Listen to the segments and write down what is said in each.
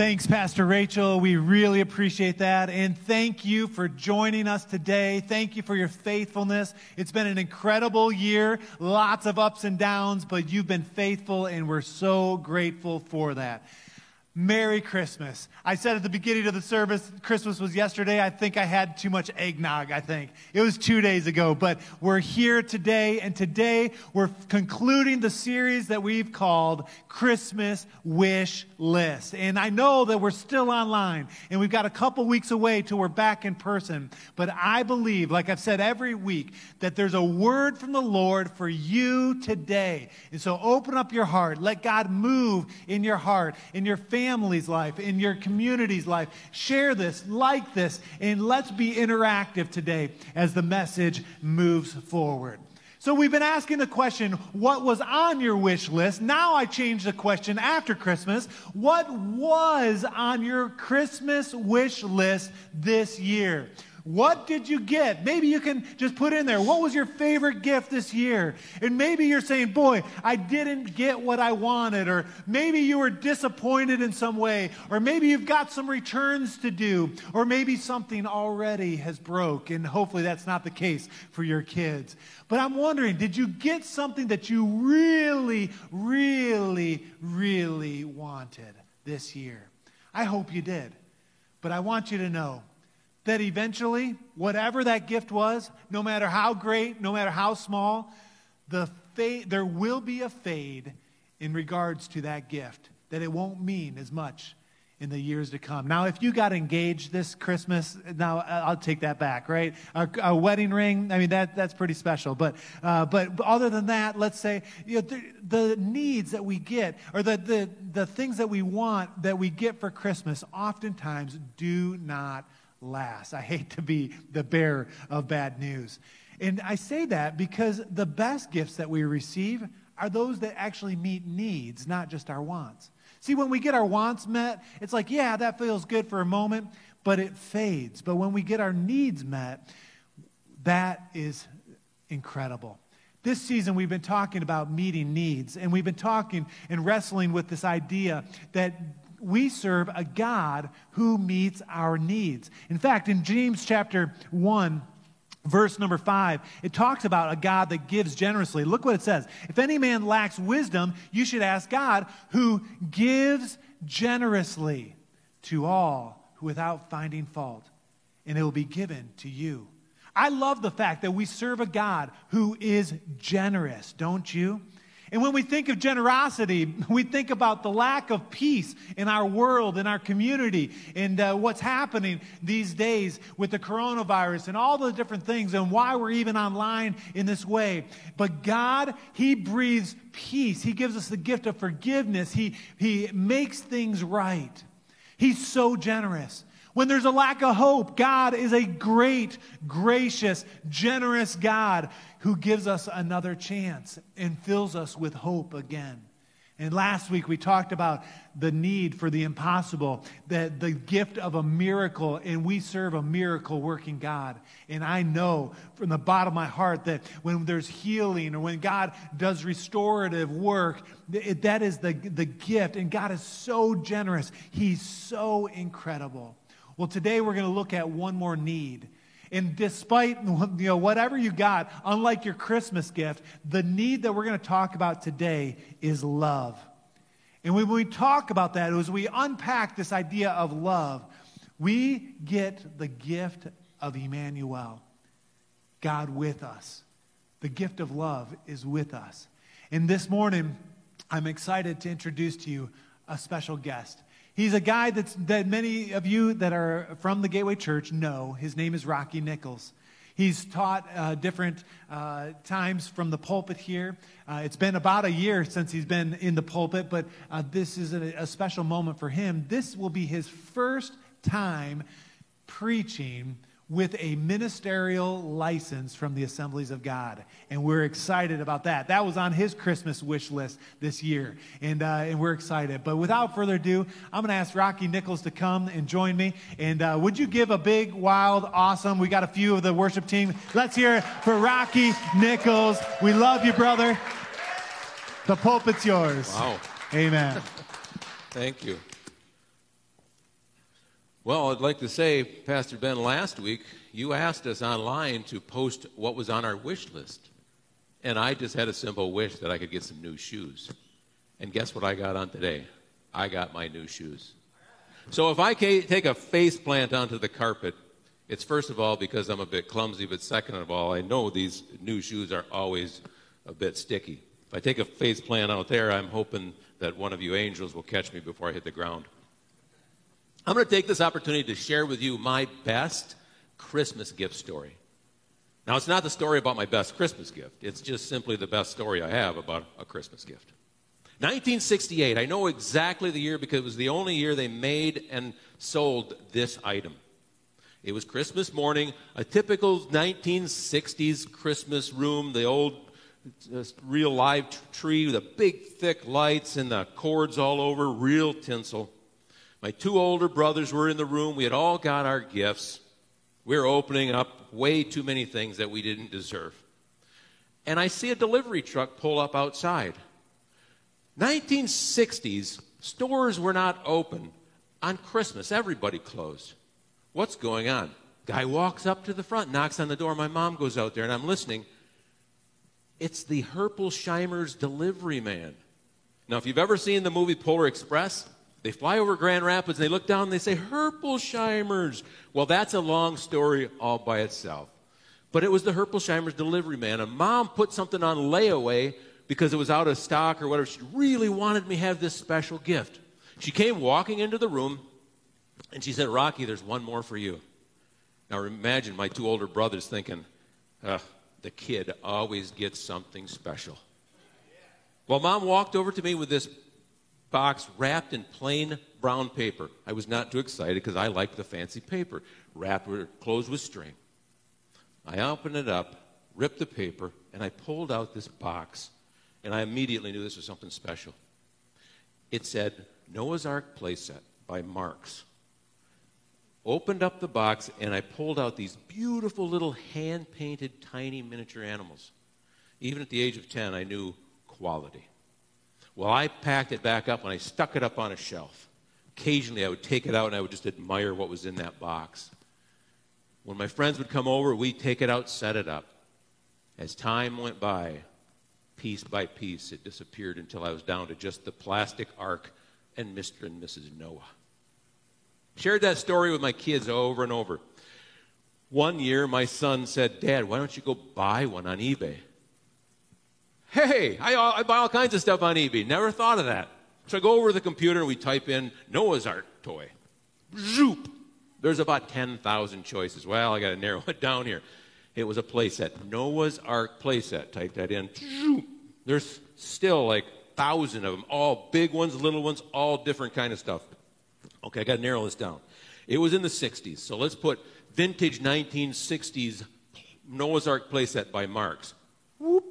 Thanks, Pastor Rachel. We really appreciate that. And thank you for joining us today. Thank you for your faithfulness. It's been an incredible year, lots of ups and downs, but you've been faithful, and we're so grateful for that. Merry Christmas. I said at the beginning of the service, Christmas was yesterday. I think I had too much eggnog, I think. It was two days ago, but we're here today, and today we're concluding the series that we've called Christmas Wish List. And I know that we're still online, and we've got a couple weeks away till we're back in person, but I believe, like I've said every week, that there's a word from the Lord for you today. And so open up your heart. Let God move in your heart, in your family's life, in your community's life. Share this, like this, and let's be interactive today as the message moves forward. So, we've been asking the question, what was on your wish list? Now I change the question after Christmas. What was on your Christmas wish list this year? What did you get? Maybe you can just put in there, what was your favorite gift this year? And maybe you're saying, boy, I didn't get what I wanted. Or maybe you were disappointed in some way. Or maybe you've got some returns to do. Or maybe something already has broke. And hopefully that's not the case for your kids. But I'm wondering, did you get something that you really, really, really wanted this year? I hope you did. But I want you to know that eventually, whatever that gift was, no matter how great, no matter how small, the fade, there will be a fade in regards to that gift, that it won't mean as much in the years to come. Now, if you got engaged this Christmas, now I'll take that back, right? A, a wedding ring, I mean, that, that's pretty special. But, uh, but other than that, let's say you know, the, the needs that we get or the, the, the things that we want that we get for Christmas oftentimes do not last. I hate to be the bearer of bad news. And I say that because the best gifts that we receive are those that actually meet needs, not just our wants. See, when we get our wants met, it's like, yeah, that feels good for a moment, but it fades. But when we get our needs met, that is incredible. This season, we've been talking about meeting needs, and we've been talking and wrestling with this idea that we serve a God who meets our needs. In fact, in James chapter 1, verse number 5, it talks about a God that gives generously. Look what it says. If any man lacks wisdom, you should ask God who gives generously to all without finding fault, and it will be given to you. I love the fact that we serve a God who is generous, don't you? And when we think of generosity, we think about the lack of peace in our world, in our community, and uh, what's happening these days with the coronavirus and all the different things and why we're even online in this way. But God, He breathes peace. He gives us the gift of forgiveness. He, he makes things right. He's so generous. When there's a lack of hope, God is a great, gracious, generous God who gives us another chance and fills us with hope again. And last week we talked about the need for the impossible, the, the gift of a miracle, and we serve a miracle working God. And I know from the bottom of my heart that when there's healing or when God does restorative work, it, that is the, the gift. And God is so generous, He's so incredible. Well, today we're going to look at one more need. And despite you know, whatever you got, unlike your Christmas gift, the need that we're going to talk about today is love. And when we talk about that, as we unpack this idea of love, we get the gift of Emmanuel, God with us. The gift of love is with us. And this morning, I'm excited to introduce to you a special guest. He's a guy that's, that many of you that are from the Gateway Church know. His name is Rocky Nichols. He's taught uh, different uh, times from the pulpit here. Uh, it's been about a year since he's been in the pulpit, but uh, this is a, a special moment for him. This will be his first time preaching with a ministerial license from the Assemblies of God. And we're excited about that. That was on his Christmas wish list this year. And, uh, and we're excited. But without further ado, I'm going to ask Rocky Nichols to come and join me. And uh, would you give a big, wild, awesome? We got a few of the worship team. Let's hear it for Rocky Nichols. We love you, brother. The pulpit's yours. Wow. Amen. Thank you. Well, I'd like to say, Pastor Ben, last week you asked us online to post what was on our wish list. And I just had a simple wish that I could get some new shoes. And guess what I got on today? I got my new shoes. So if I take a face plant onto the carpet, it's first of all because I'm a bit clumsy, but second of all, I know these new shoes are always a bit sticky. If I take a face plant out there, I'm hoping that one of you angels will catch me before I hit the ground. I'm going to take this opportunity to share with you my best Christmas gift story. Now, it's not the story about my best Christmas gift, it's just simply the best story I have about a Christmas gift. 1968, I know exactly the year because it was the only year they made and sold this item. It was Christmas morning, a typical 1960s Christmas room, the old uh, real live tree with the big thick lights and the cords all over, real tinsel. My two older brothers were in the room. We had all got our gifts. We were opening up way too many things that we didn't deserve. And I see a delivery truck pull up outside. 1960s, stores were not open. On Christmas, everybody closed. What's going on? Guy walks up to the front, knocks on the door. My mom goes out there, and I'm listening. It's the Herpolsheimer's delivery man. Now, if you've ever seen the movie Polar Express, they fly over Grand Rapids and they look down and they say, Herpolsheimer's. Well, that's a long story all by itself. But it was the Herpolsheimer's delivery man. And mom put something on layaway because it was out of stock or whatever. She really wanted me to have this special gift. She came walking into the room and she said, Rocky, there's one more for you. Now imagine my two older brothers thinking, the kid always gets something special. Well, mom walked over to me with this box wrapped in plain brown paper. I was not too excited because I like the fancy paper, wrapped closed with string. I opened it up, ripped the paper, and I pulled out this box, and I immediately knew this was something special. It said Noah's Ark playset by Marx. Opened up the box, and I pulled out these beautiful little hand painted tiny miniature animals. Even at the age of 10, I knew quality. Well, I packed it back up and I stuck it up on a shelf. Occasionally, I would take it out and I would just admire what was in that box. When my friends would come over, we'd take it out, set it up. As time went by, piece by piece, it disappeared until I was down to just the plastic ark and Mr. and Mrs. Noah. Shared that story with my kids over and over. One year, my son said, Dad, why don't you go buy one on eBay? Hey, I, uh, I buy all kinds of stuff on eBay. Never thought of that. So I go over to the computer and we type in Noah's Ark toy. Zoop. There's about 10,000 choices. Well, I got to narrow it down here. It was a playset. Noah's Ark playset. Type that in. Zoop. There's still like thousand of them, all big ones, little ones, all different kind of stuff. Okay, I got to narrow this down. It was in the 60s, so let's put vintage 1960s Noah's Ark playset by Marx. Whoop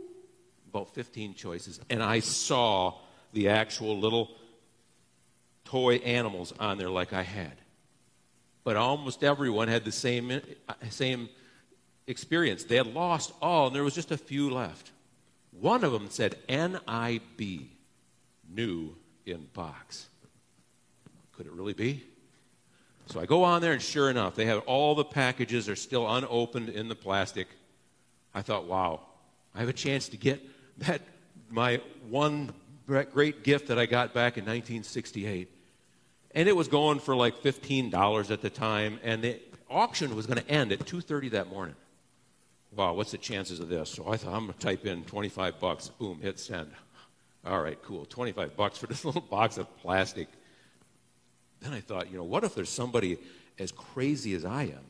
about 15 choices, and I saw the actual little toy animals on there like I had. But almost everyone had the same, uh, same experience. They had lost all, and there was just a few left. One of them said NIB, new in box. Could it really be? So I go on there, and sure enough, they have all the packages are still unopened in the plastic. I thought, wow, I have a chance to get that my one great gift that I got back in 1968. And it was going for like $15 at the time, and the auction was going to end at 2:30 that morning. Wow, what's the chances of this? So I thought I'm going to type in 25 bucks. Boom, hit send. All right, cool. 25 bucks for this little box of plastic. Then I thought, you know, what if there's somebody as crazy as I am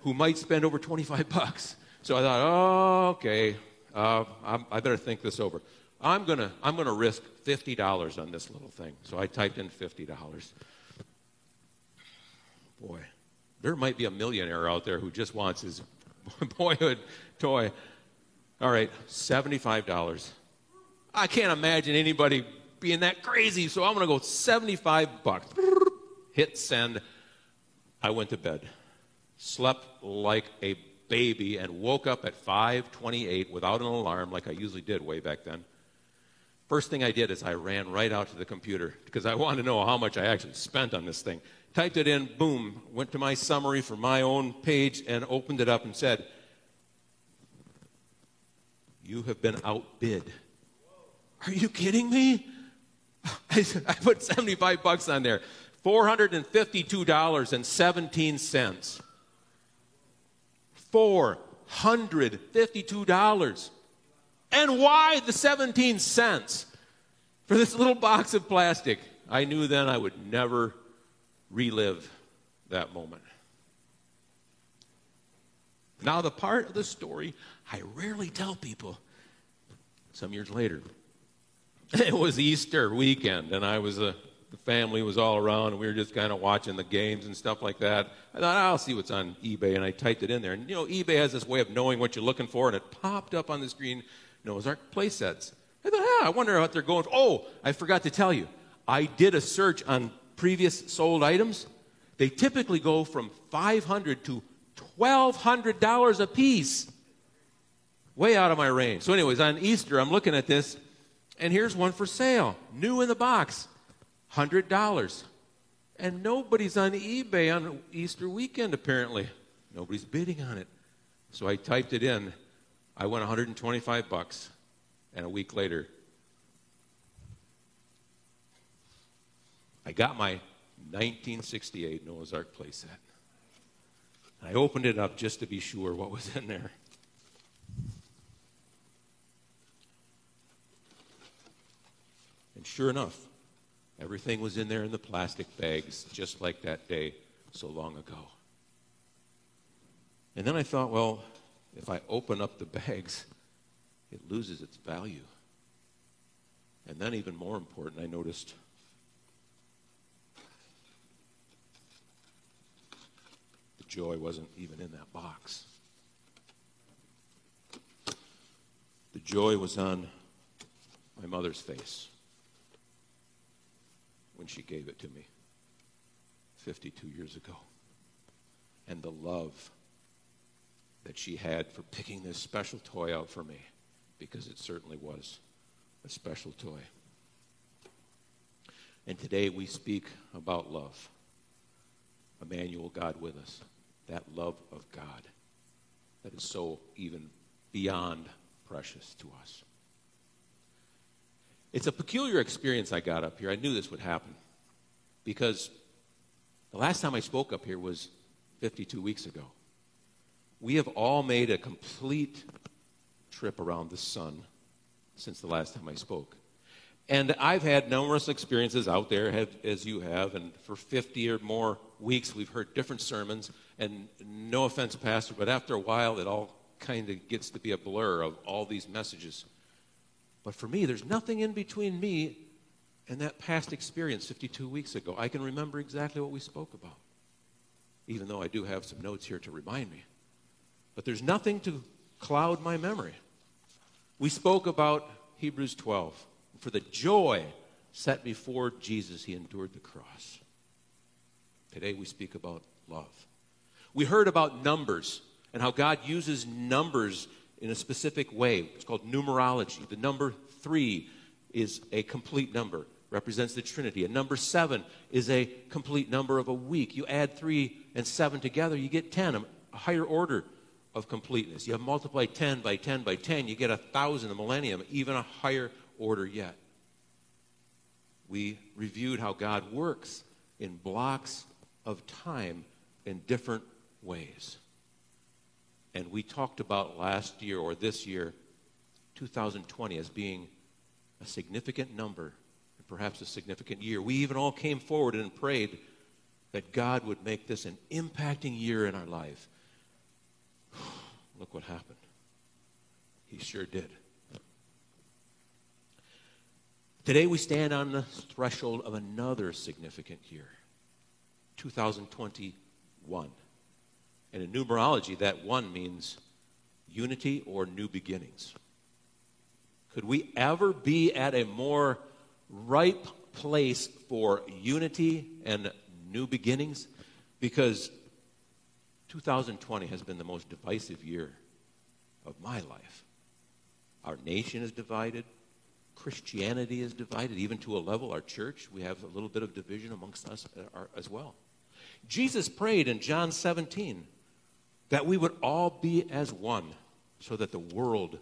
who might spend over 25 bucks? So I thought, oh, okay, uh, i better think this over. I'm going to I'm gonna risk $50 on this little thing. So I typed in $50. Boy, There might be a millionaire out there who just wants his boyhood toy. All right, $75. I can't imagine anybody being that crazy, so I'm going to go 75 bucks. Hit send. I went to bed. Slept like a baby and woke up at 5:28 without an alarm like I usually did way back then. First thing I did is I ran right out to the computer because I wanted to know how much I actually spent on this thing. Typed it in, boom, went to my summary for my own page and opened it up and said, You have been outbid. Are you kidding me? I, put 75 bucks on there. $452.17. $452. And why the 17 cents for this little box of plastic? I knew then I would never relive that moment. Now, the part of the story I rarely tell people some years later. It was Easter weekend, and I was a, the family was all around, and we were just kind of watching the games and stuff like that. I thought, I'll see what's on eBay, and I typed it in there. And you know, eBay has this way of knowing what you're looking for, and it popped up on the screen Noah's Ark play sets. I thought, ah, I wonder what they're going for. Oh, I forgot to tell you. I did a search on previous sold items. They typically go from 500 to $1,200 a piece. Way out of my range. So, anyways, on Easter, I'm looking at this, and here's one for sale, new in the box, $100. And nobody's on eBay on Easter weekend, apparently. Nobody's bidding on it. So I typed it in I won 125 bucks, and a week later, I got my 1968 Noah's Ark playset. I opened it up just to be sure what was in there. And sure enough, everything was in there in the plastic bags, just like that day so long ago. And then I thought, well, if I open up the bags, it loses its value. And then, even more important, I noticed the joy wasn't even in that box. The joy was on my mother's face when she gave it to me 52 years ago. And the love that she had for picking this special toy out for me because it certainly was a special toy. And today we speak about love. Emmanuel, God with us. That love of God that is so even beyond precious to us. It's a peculiar experience I got up here. I knew this would happen because the last time I spoke up here was 52 weeks ago we have all made a complete trip around the sun since the last time I spoke. And I've had numerous experiences out there, have, as you have, and for 50 or more weeks we've heard different sermons. And no offense, Pastor, but after a while it all kind of gets to be a blur of all these messages. But for me, there's nothing in between me and that past experience 52 weeks ago. I can remember exactly what we spoke about, even though I do have some notes here to remind me but there's nothing to cloud my memory. We spoke about Hebrews 12. For the joy set before Jesus, he endured the cross. Today we speak about love. We heard about numbers and how God uses numbers in a specific way. It's called numerology. The number three is a complete number, represents the Trinity. And number seven is a complete number of a week. You add three and seven together, you get 10, a higher order of completeness. You multiply 10 by 10 by 10, you get a thousand, a millennium, even a higher order yet. We reviewed how God works in blocks of time in different ways. And we talked about last year or this year, 2020, as being a significant number and perhaps a significant year. We even all came forward and prayed that God would make this an impacting year in our life. Look what happened. He sure did. Today we stand on the threshold of another significant year 2021. And in numerology, that one means unity or new beginnings. Could we ever be at a more ripe place for unity and new beginnings? Because 2020 has been the most divisive year of my life. Our nation is divided. Christianity is divided, even to a level, our church, we have a little bit of division amongst us uh, as well. Jesus prayed in John 17 that we would all be as one so that the world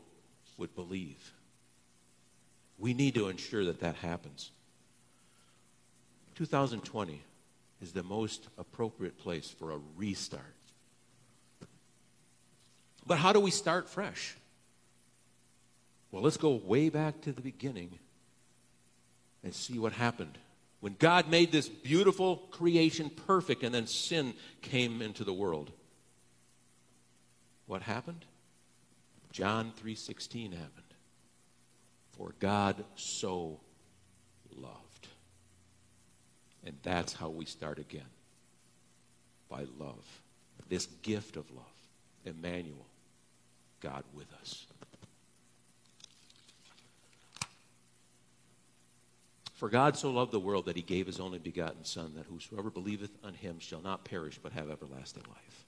would believe. We need to ensure that that happens. 2020 is the most appropriate place for a restart. But how do we start fresh? Well, let's go way back to the beginning and see what happened. When God made this beautiful creation perfect and then sin came into the world. What happened? John 3:16 happened. For God so loved. And that's how we start again. By love. This gift of love. Emmanuel. God with us. For God so loved the world that he gave his only begotten Son, that whosoever believeth on him shall not perish but have everlasting life.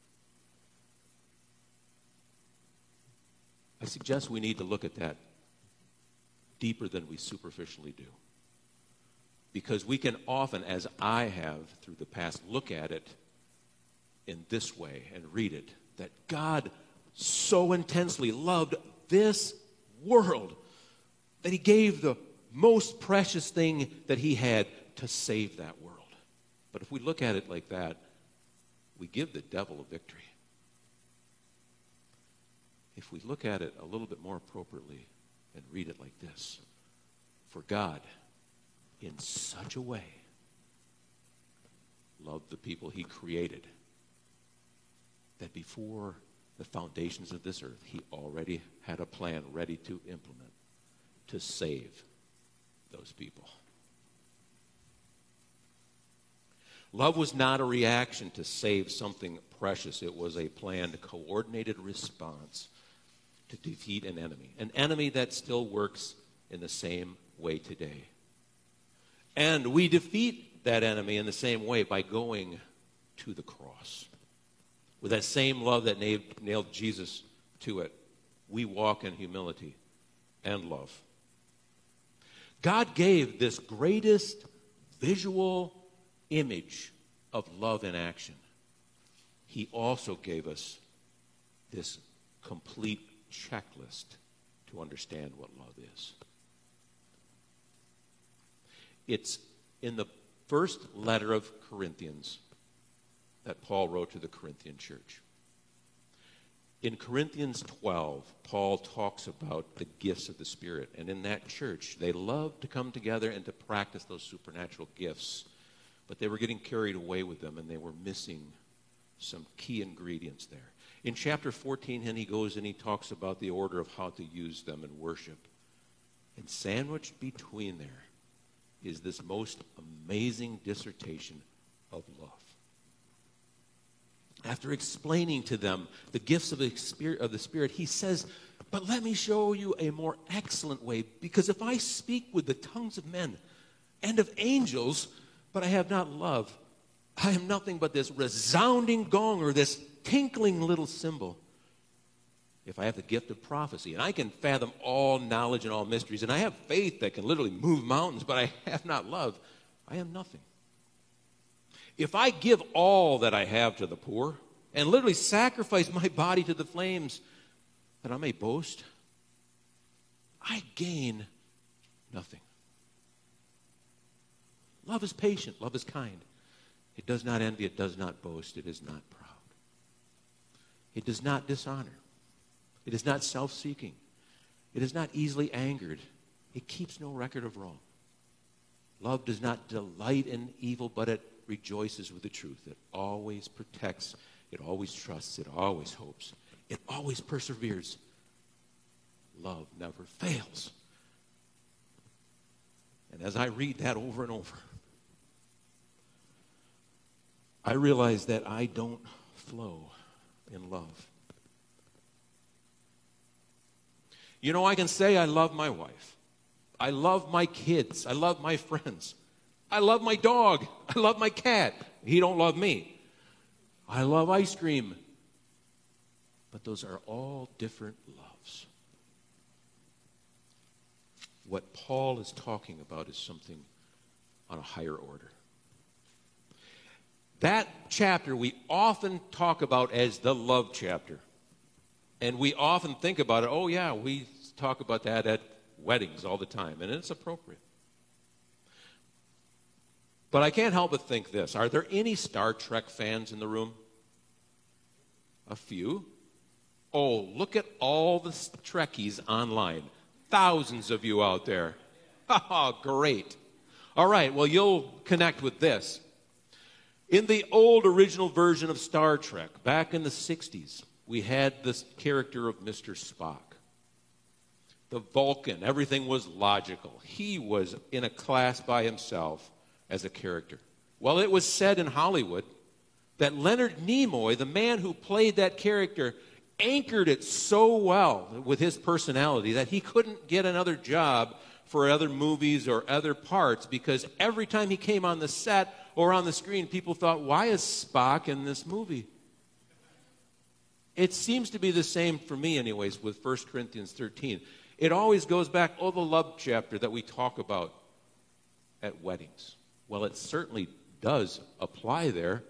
I suggest we need to look at that deeper than we superficially do. Because we can often, as I have through the past, look at it in this way and read it that God so intensely loved this world that he gave the most precious thing that he had to save that world. But if we look at it like that, we give the devil a victory. If we look at it a little bit more appropriately and read it like this For God, in such a way, loved the people he created that before the foundations of this earth, he already had a plan ready to implement to save those people. Love was not a reaction to save something precious, it was a planned, coordinated response to defeat an enemy, an enemy that still works in the same way today. And we defeat that enemy in the same way by going to the cross. With that same love that nailed Jesus to it, we walk in humility and love. God gave this greatest visual image of love in action. He also gave us this complete checklist to understand what love is. It's in the first letter of Corinthians that Paul wrote to the Corinthian church. In Corinthians 12, Paul talks about the gifts of the Spirit. And in that church, they loved to come together and to practice those supernatural gifts. But they were getting carried away with them and they were missing some key ingredients there. In chapter 14, then he goes and he talks about the order of how to use them in worship. And sandwiched between there is this most amazing dissertation of love after explaining to them the gifts of the, Spirit, of the Spirit, he says, But let me show you a more excellent way, because if I speak with the tongues of men and of angels, but I have not love, I am nothing but this resounding gong or this tinkling little cymbal. If I have the gift of prophecy, and I can fathom all knowledge and all mysteries, and I have faith that can literally move mountains, but I have not love, I am nothing. If I give all that I have to the poor and literally sacrifice my body to the flames that I may boast, I gain nothing. Love is patient, love is kind. It does not envy, it does not boast, it is not proud. It does not dishonor. It is not self seeking. It is not easily angered. It keeps no record of wrong. Love does not delight in evil, but it rejoices with the truth. It always protects, it always trusts, it always hopes, it always perseveres. Love never fails. And as I read that over and over, I realize that I don't flow in love. You know, I can say I love my wife. I love my kids. I love my friends. I love my dog. I love my cat. He don't love me. I love ice cream. But those are all different loves. What Paul is talking about is something on a higher order. That chapter we often talk about as the love chapter. And we often think about it, oh, yeah, we talk about that at weddings all the time, and it's appropriate. But I can't help but think this are there any Star Trek fans in the room? A few. Oh, look at all the Trekkies online. Thousands of you out there. Oh, great. All right, well, you'll connect with this. In the old original version of Star Trek, back in the 60s, we had this character of Mr. Spock. The Vulcan, everything was logical. He was in a class by himself as a character. Well, it was said in Hollywood that Leonard Nimoy, the man who played that character, anchored it so well with his personality that he couldn't get another job for other movies or other parts because every time he came on the set or on the screen, people thought, why is Spock in this movie? It seems to be the same for me, anyways, with 1 Corinthians 13. It always goes back, oh, the love chapter that we talk about at weddings. Well, it certainly does apply there,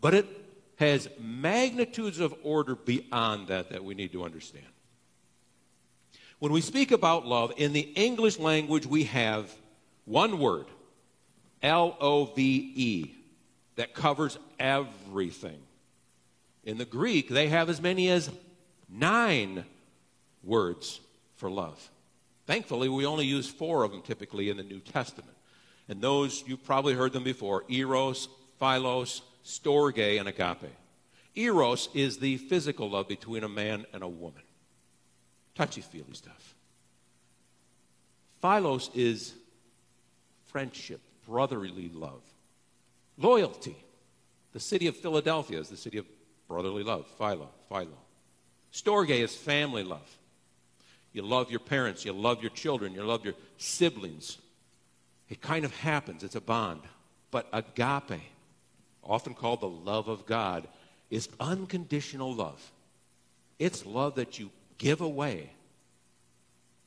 but it has magnitudes of order beyond that that we need to understand. When we speak about love, in the English language, we have one word, L O V E, that covers everything. In the Greek, they have as many as nine words for love. Thankfully, we only use four of them typically in the New Testament. And those, you've probably heard them before eros, philos, storge, and agape. Eros is the physical love between a man and a woman touchy feely stuff. Philos is friendship, brotherly love. Loyalty. The city of Philadelphia is the city of brotherly love. Philo, Philo. Storge is family love. You love your parents, you love your children, you love your siblings. It kind of happens, it's a bond. But agape, often called the love of God, is unconditional love. It's love that you give away,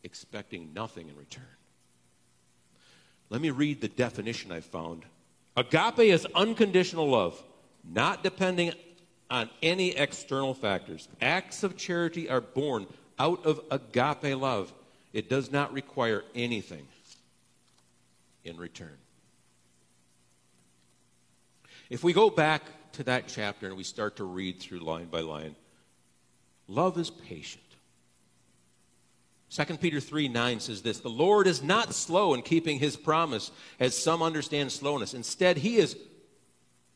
expecting nothing in return. Let me read the definition I found. Agape is unconditional love, not depending on any external factors. Acts of charity are born out of agape love. It does not require anything in return. If we go back to that chapter and we start to read through line by line, love is patient. 2 Peter 3 9 says this The Lord is not slow in keeping his promise, as some understand slowness. Instead, he is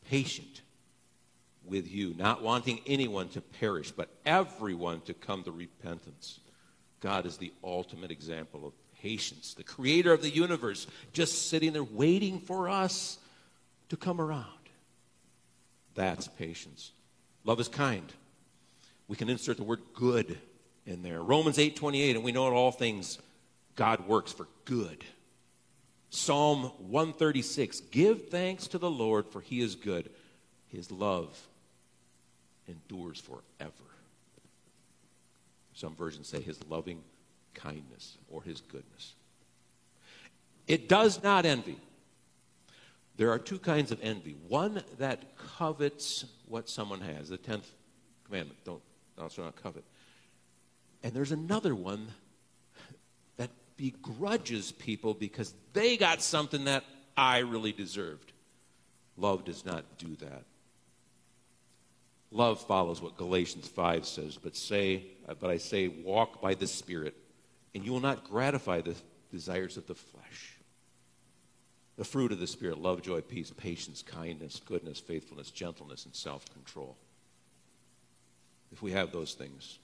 patient with you, not wanting anyone to perish, but everyone to come to repentance. God is the ultimate example of patience, the creator of the universe, just sitting there waiting for us to come around. That's patience. Love is kind. We can insert the word good in there. Romans 8:28 and we know in all things God works for good. Psalm 136 Give thanks to the Lord for he is good. His love endures forever. Some versions say his loving kindness or his goodness. It does not envy. There are two kinds of envy. One that covets what someone has. The 10th commandment, don't also not covet. And there's another one that begrudges people because they got something that I really deserved. Love does not do that. Love follows what Galatians 5 says, but say, uh, but I say, walk by the Spirit, and you will not gratify the desires of the flesh. The fruit of the Spirit love, joy, peace, patience, kindness, goodness, faithfulness, gentleness, and self control. If we have those things,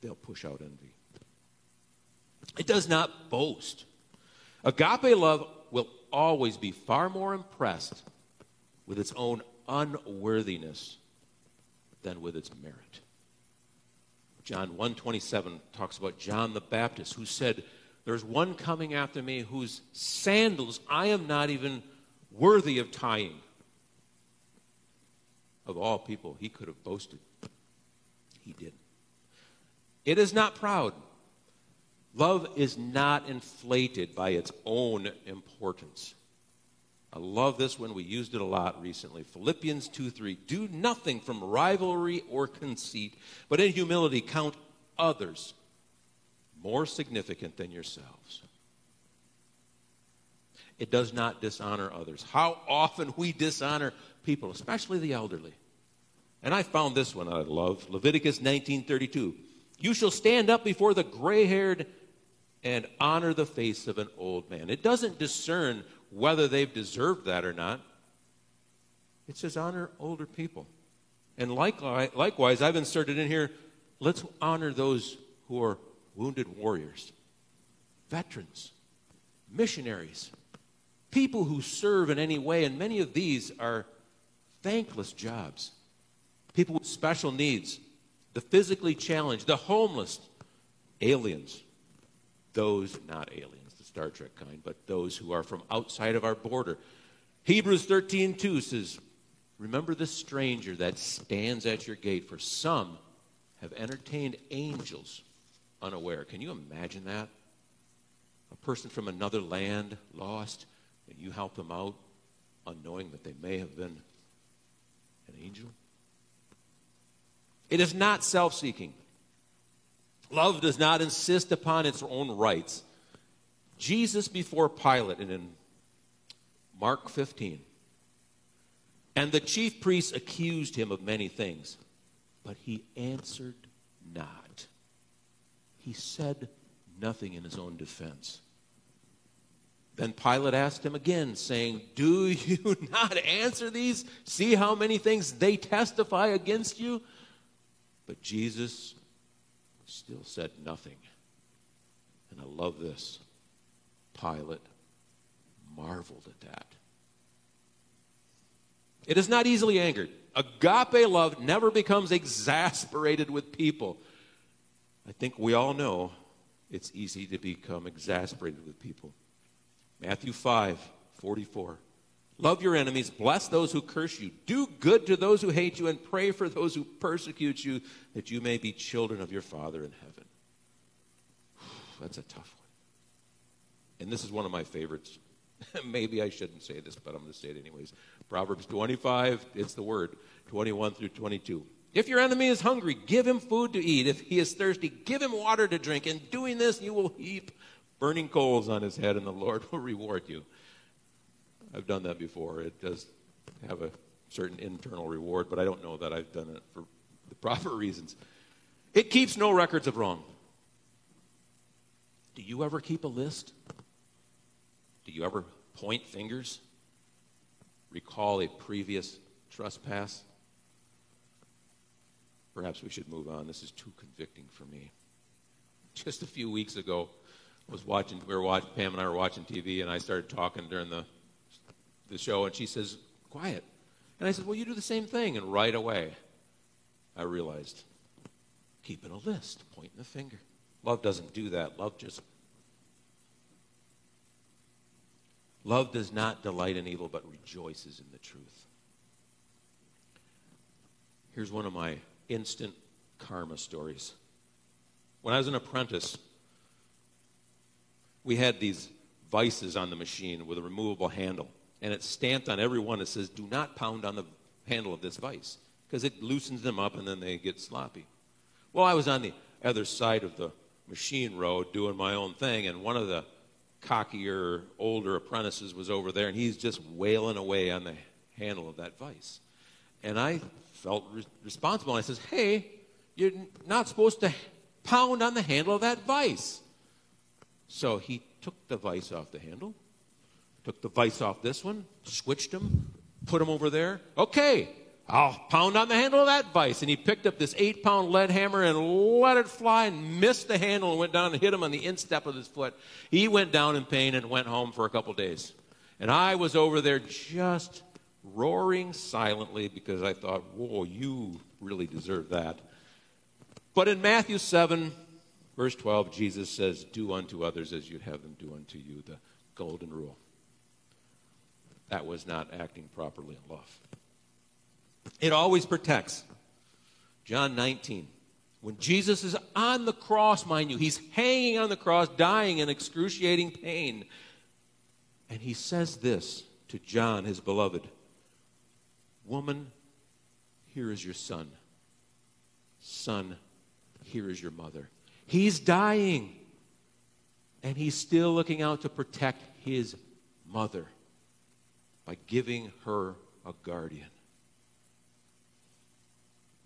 they'll push out envy. It does not boast. Agape love will always be far more impressed with its own unworthiness than with its merit. John 1:27 talks about John the Baptist who said, "There's one coming after me whose sandals I am not even worthy of tying." Of all people, he could have boasted. He didn't. It is not proud. Love is not inflated by its own importance. I love this one. We used it a lot recently. Philippians 2 3. Do nothing from rivalry or conceit, but in humility count others more significant than yourselves. It does not dishonor others. How often we dishonor people, especially the elderly. And I found this one I love Leviticus 19:32. You shall stand up before the gray-haired and honor the face of an old man. It doesn't discern whether they've deserved that or not. It says honor older people. And likewise, likewise, I've inserted in here let's honor those who are wounded warriors, veterans, missionaries, people who serve in any way, and many of these are thankless jobs. People with special needs, the physically challenged, the homeless, aliens, those not aliens the Star Trek kind, but those who are from outside of our border. Hebrews 13 2 says, Remember the stranger that stands at your gate, for some have entertained angels unaware. Can you imagine that? A person from another land, lost, and you help them out, unknowing that they may have been an angel? It is not self seeking. Love does not insist upon its own rights. Jesus before Pilate and in Mark 15. And the chief priests accused him of many things, but he answered not. He said nothing in his own defense. Then Pilate asked him again, saying, Do you not answer these? See how many things they testify against you? But Jesus still said nothing. And I love this. Pilate marveled at that. It is not easily angered. Agape love never becomes exasperated with people. I think we all know it's easy to become exasperated with people. Matthew 5 44. Love your enemies, bless those who curse you, do good to those who hate you, and pray for those who persecute you, that you may be children of your Father in heaven. That's a tough one. and this is one of my favorites. Maybe I shouldn't say this, but I'm going to say it anyways. Proverbs 25, it's the word, 21 through 22. If your enemy is hungry, give him food to eat. If he is thirsty, give him water to drink. In doing this, you will heap burning coals on his head, and the Lord will reward you. I've done that before. It does have a certain internal reward, but I don't know that I've done it for the proper reasons. It keeps no records of wrong. Do you ever keep a list do you ever point fingers? Recall a previous trespass? Perhaps we should move on. This is too convicting for me. Just a few weeks ago, I was watching. We were watching. Pam and I were watching TV, and I started talking during the the show, and she says, "Quiet." And I said, "Well, you do the same thing." And right away, I realized keeping a list, pointing the finger. Love doesn't do that. Love just Love does not delight in evil, but rejoices in the truth. Here's one of my instant karma stories. When I was an apprentice, we had these vices on the machine with a removable handle, and it's stamped on every one. It says, Do not pound on the handle of this vice, because it loosens them up and then they get sloppy. Well, I was on the other side of the machine road doing my own thing, and one of the cockier, older apprentices was over there, and he's just wailing away on the handle of that vice. And I felt re- responsible. And I says, "Hey, you're not supposed to pound on the handle of that vice." So he took the vice off the handle, took the vice off this one, switched them, put them over there. Okay, I'll pound on the handle of that vice. And he picked up this eight pound lead hammer and let it fly and missed the handle and went down and hit him on the instep of his foot. He went down in pain and went home for a couple days. And I was over there just roaring silently because I thought, whoa, you really deserve that. But in Matthew 7, verse 12, Jesus says, Do unto others as you'd have them do unto you, the golden rule. That was not acting properly in love. It always protects. John 19. When Jesus is on the cross, mind you, he's hanging on the cross, dying in excruciating pain. And he says this to John, his beloved Woman, here is your son. Son, here is your mother. He's dying. And he's still looking out to protect his mother by giving her a guardian.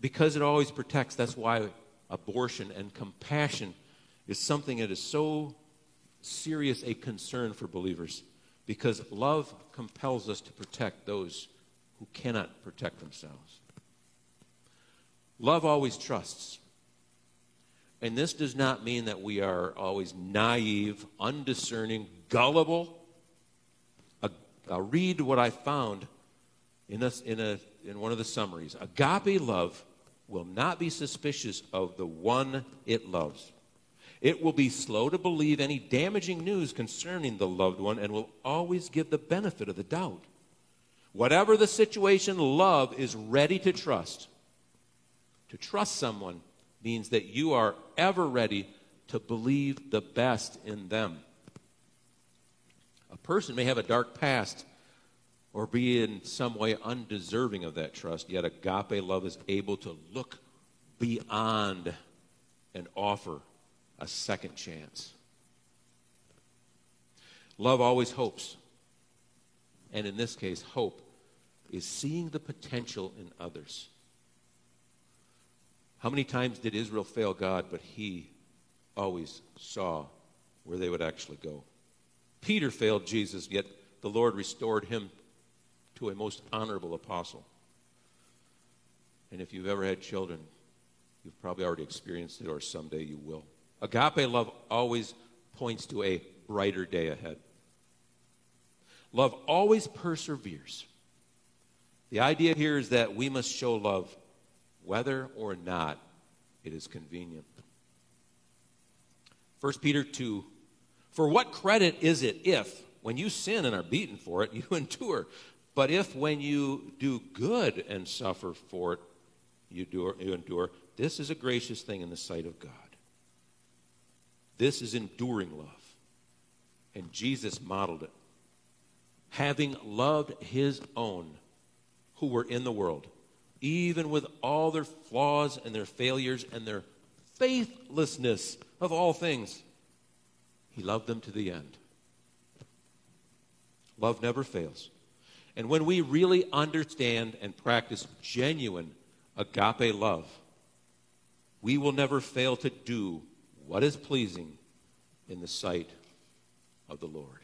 Because it always protects, that's why abortion and compassion is something that is so serious a concern for believers. Because love compels us to protect those who cannot protect themselves. Love always trusts. And this does not mean that we are always naive, undiscerning, gullible. I'll read what I found in, in, a, in one of the summaries. Agape love will not be suspicious of the one it loves. It will be slow to believe any damaging news concerning the loved one and will always give the benefit of the doubt. Whatever the situation, love is ready to trust. To trust someone means that you are ever ready to believe the best in them. Person may have a dark past or be in some way undeserving of that trust, yet agape love is able to look beyond and offer a second chance. Love always hopes. And in this case, hope is seeing the potential in others. How many times did Israel fail God, but he always saw where they would actually go? Peter failed Jesus, yet the Lord restored him to a most honorable apostle. And if you've ever had children, you've probably already experienced it, or someday you will. Agape love always points to a brighter day ahead. Love always perseveres. The idea here is that we must show love whether or not it is convenient. 1 Peter 2 For what credit is it if, when you sin and are beaten for it, you endure? But if when you do good and suffer for it, you, do, you endure, this is a gracious thing in the sight of God. This is enduring love. And Jesus modeled it. Having loved his own who were in the world, even with all their flaws and their failures and their faithlessness of all things, he loved them to the end. Love never fails. And when we really understand and practice genuine agape love, we will never fail to do what is pleasing in the sight of the Lord.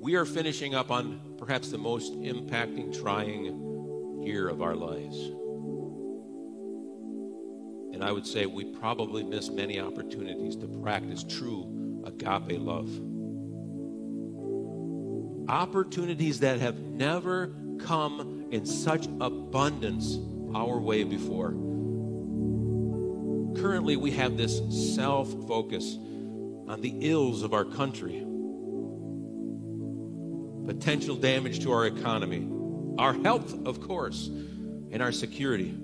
We are finishing up on perhaps the most impacting, trying year of our lives. And I would say we probably miss many opportunities to practice true agape love. Opportunities that have never come in such abundance our way before. Currently, we have this self focus on the ills of our country, potential damage to our economy, our health, of course, and our security.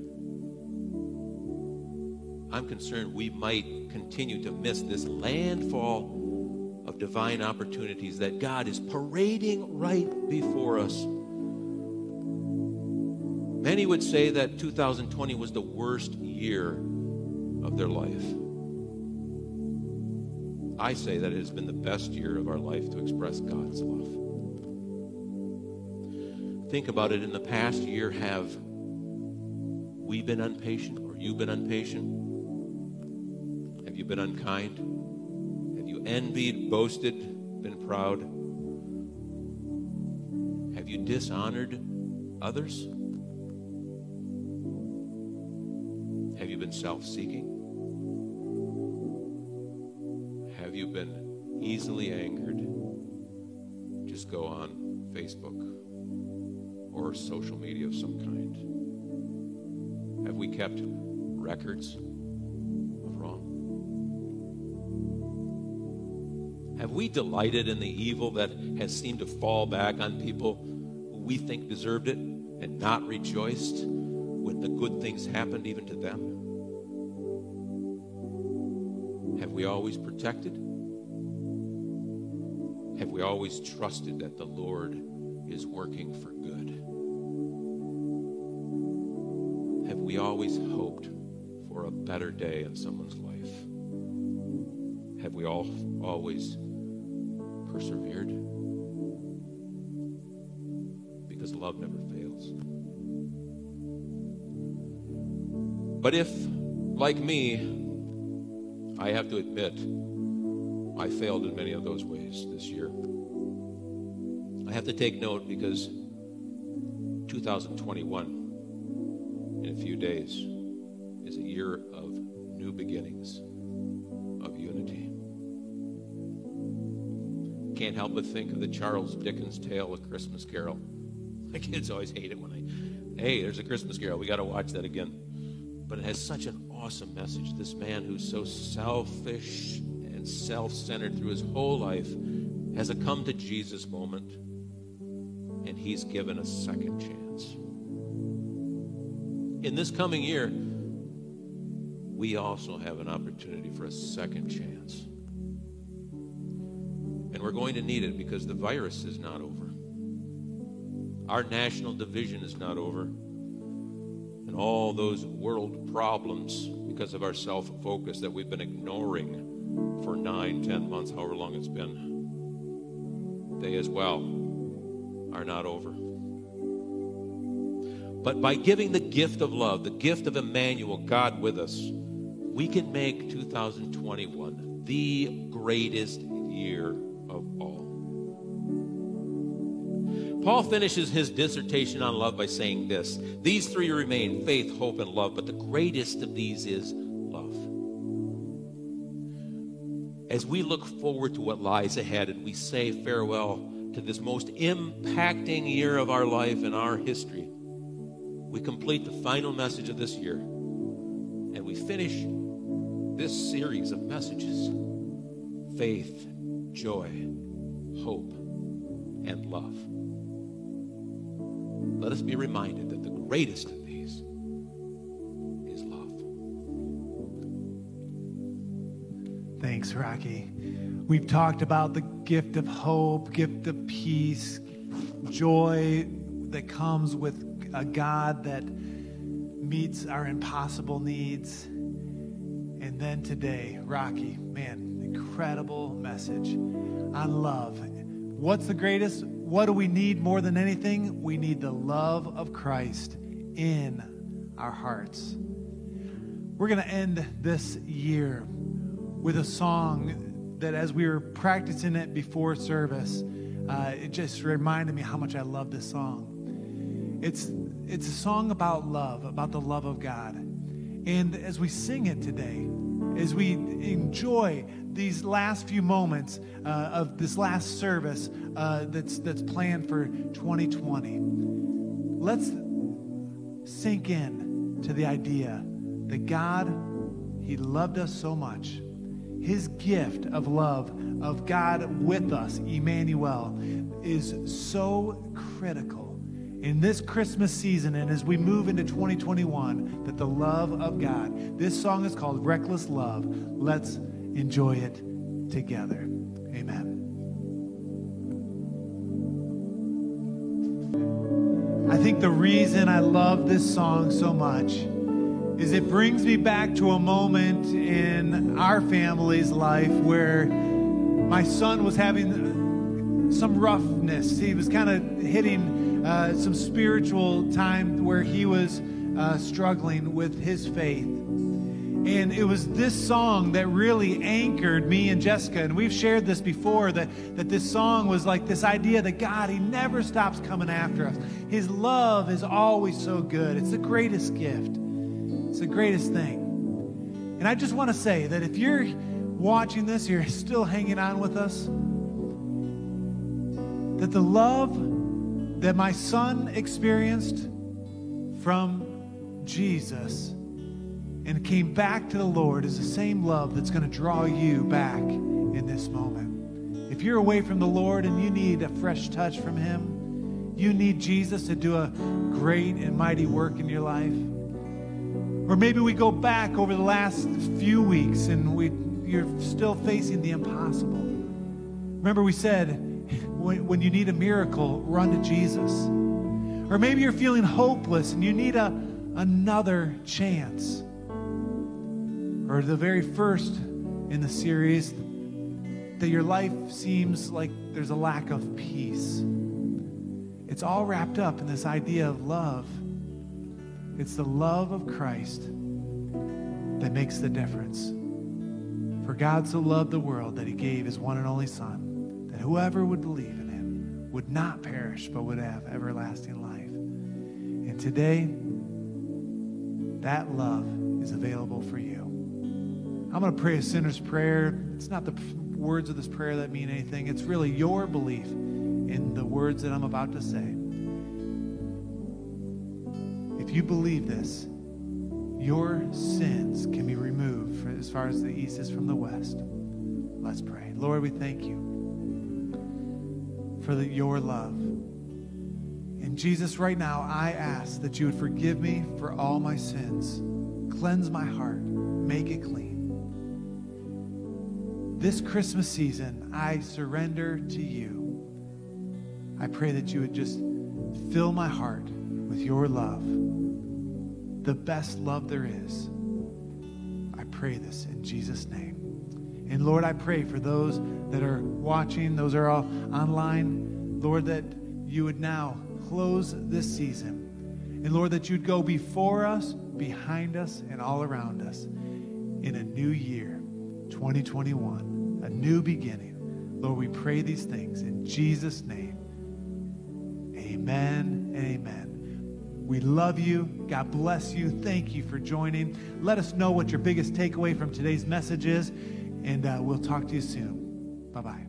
I'm concerned we might continue to miss this landfall of divine opportunities that God is parading right before us. Many would say that 2020 was the worst year of their life. I say that it has been the best year of our life to express God's love. Think about it in the past year, have we been impatient or you been impatient? Have you been unkind? Have you envied, boasted, been proud? Have you dishonored others? Have you been self seeking? Have you been easily angered, just go on Facebook or social media of some kind? Have we kept records of wrong? Have we delighted in the evil that has seemed to fall back on people who we think deserved it and not rejoiced when the good things happened even to them? Have we always protected? Have we always trusted that the Lord is working for good? We always hoped for a better day in someone's life? Have we all always persevered? Because love never fails. But if, like me, I have to admit, I failed in many of those ways this year. I have to take note because 2021, in a few days, is a year of new beginnings, of unity. Can't help but think of the Charles Dickens tale, A Christmas Carol. My kids always hate it when I, hey, there's a Christmas Carol. We got to watch that again. But it has such an awesome message. This man who's so selfish and self centered through his whole life has a come to Jesus moment, and he's given a second chance. In this coming year, we also have an opportunity for a second chance. And we're going to need it because the virus is not over. Our national division is not over. And all those world problems because of our self focus that we've been ignoring for nine, ten months, however long it's been, they as well are not over. But by giving the gift of love, the gift of Emmanuel, God with us, we can make 2021 the greatest year of all. Paul finishes his dissertation on love by saying this These three remain faith, hope, and love, but the greatest of these is love. As we look forward to what lies ahead and we say farewell to this most impacting year of our life and our history, we complete the final message of this year and we finish this series of messages faith, joy, hope, and love. Let us be reminded that the greatest of these is love. Thanks, Rocky. We've talked about the gift of hope, gift of peace, joy that comes with a God that meets our impossible needs. And then today, Rocky, man, incredible message on love. What's the greatest? What do we need more than anything? We need the love of Christ in our hearts. We're going to end this year with a song that, as we were practicing it before service, uh, it just reminded me how much I love this song. It's, it's a song about love, about the love of God. And as we sing it today, as we enjoy these last few moments uh, of this last service uh, that's, that's planned for 2020, let's sink in to the idea that God, He loved us so much. His gift of love, of God with us, Emmanuel, is so critical in this Christmas season and as we move into 2021 that the love of God, this song is called Reckless Love. Let's enjoy it together. Amen. I think the reason I love this song so much is it brings me back to a moment in our family's life where my son was having some roughness. He was kind of hitting uh, some spiritual time where he was uh, struggling with his faith. And it was this song that really anchored me and Jessica. And we've shared this before that, that this song was like this idea that God, He never stops coming after us. His love is always so good. It's the greatest gift, it's the greatest thing. And I just want to say that if you're watching this, you're still hanging on with us, that the love that my son experienced from Jesus and came back to the Lord is the same love that's going to draw you back in this moment. If you're away from the Lord and you need a fresh touch from Him, you need Jesus to do a great and mighty work in your life. Or maybe we go back over the last few weeks and we, you're still facing the impossible. Remember, we said when, when you need a miracle, run to Jesus. Or maybe you're feeling hopeless and you need a, another chance or the very first in the series, that your life seems like there's a lack of peace. It's all wrapped up in this idea of love. It's the love of Christ that makes the difference. For God so loved the world that he gave his one and only Son, that whoever would believe would not perish, but would have everlasting life. And today, that love is available for you. I'm going to pray a sinner's prayer. It's not the words of this prayer that mean anything, it's really your belief in the words that I'm about to say. If you believe this, your sins can be removed as far as the east is from the west. Let's pray. Lord, we thank you for the, your love. And Jesus, right now, I ask that you would forgive me for all my sins, cleanse my heart, make it clean. This Christmas season, I surrender to you. I pray that you would just fill my heart with your love, the best love there is. I pray this in Jesus' name. And Lord, I pray for those that are watching, those are all online, Lord, that you would now close this season. And Lord, that you'd go before us, behind us, and all around us in a new year, 2021 a new beginning. Lord, we pray these things in Jesus' name. Amen amen. We love you. God bless you. Thank you for joining. Let us know what your biggest takeaway from today's message is, and uh, we'll talk to you soon. Bye bye.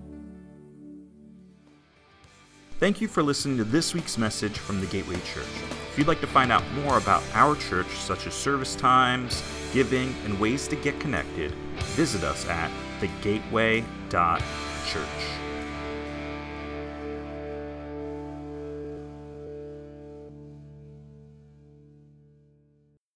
Thank you for listening to this week's message from the Gateway Church. If you'd like to find out more about our church, such as service times, giving, and ways to get connected, visit us at thegateway.church.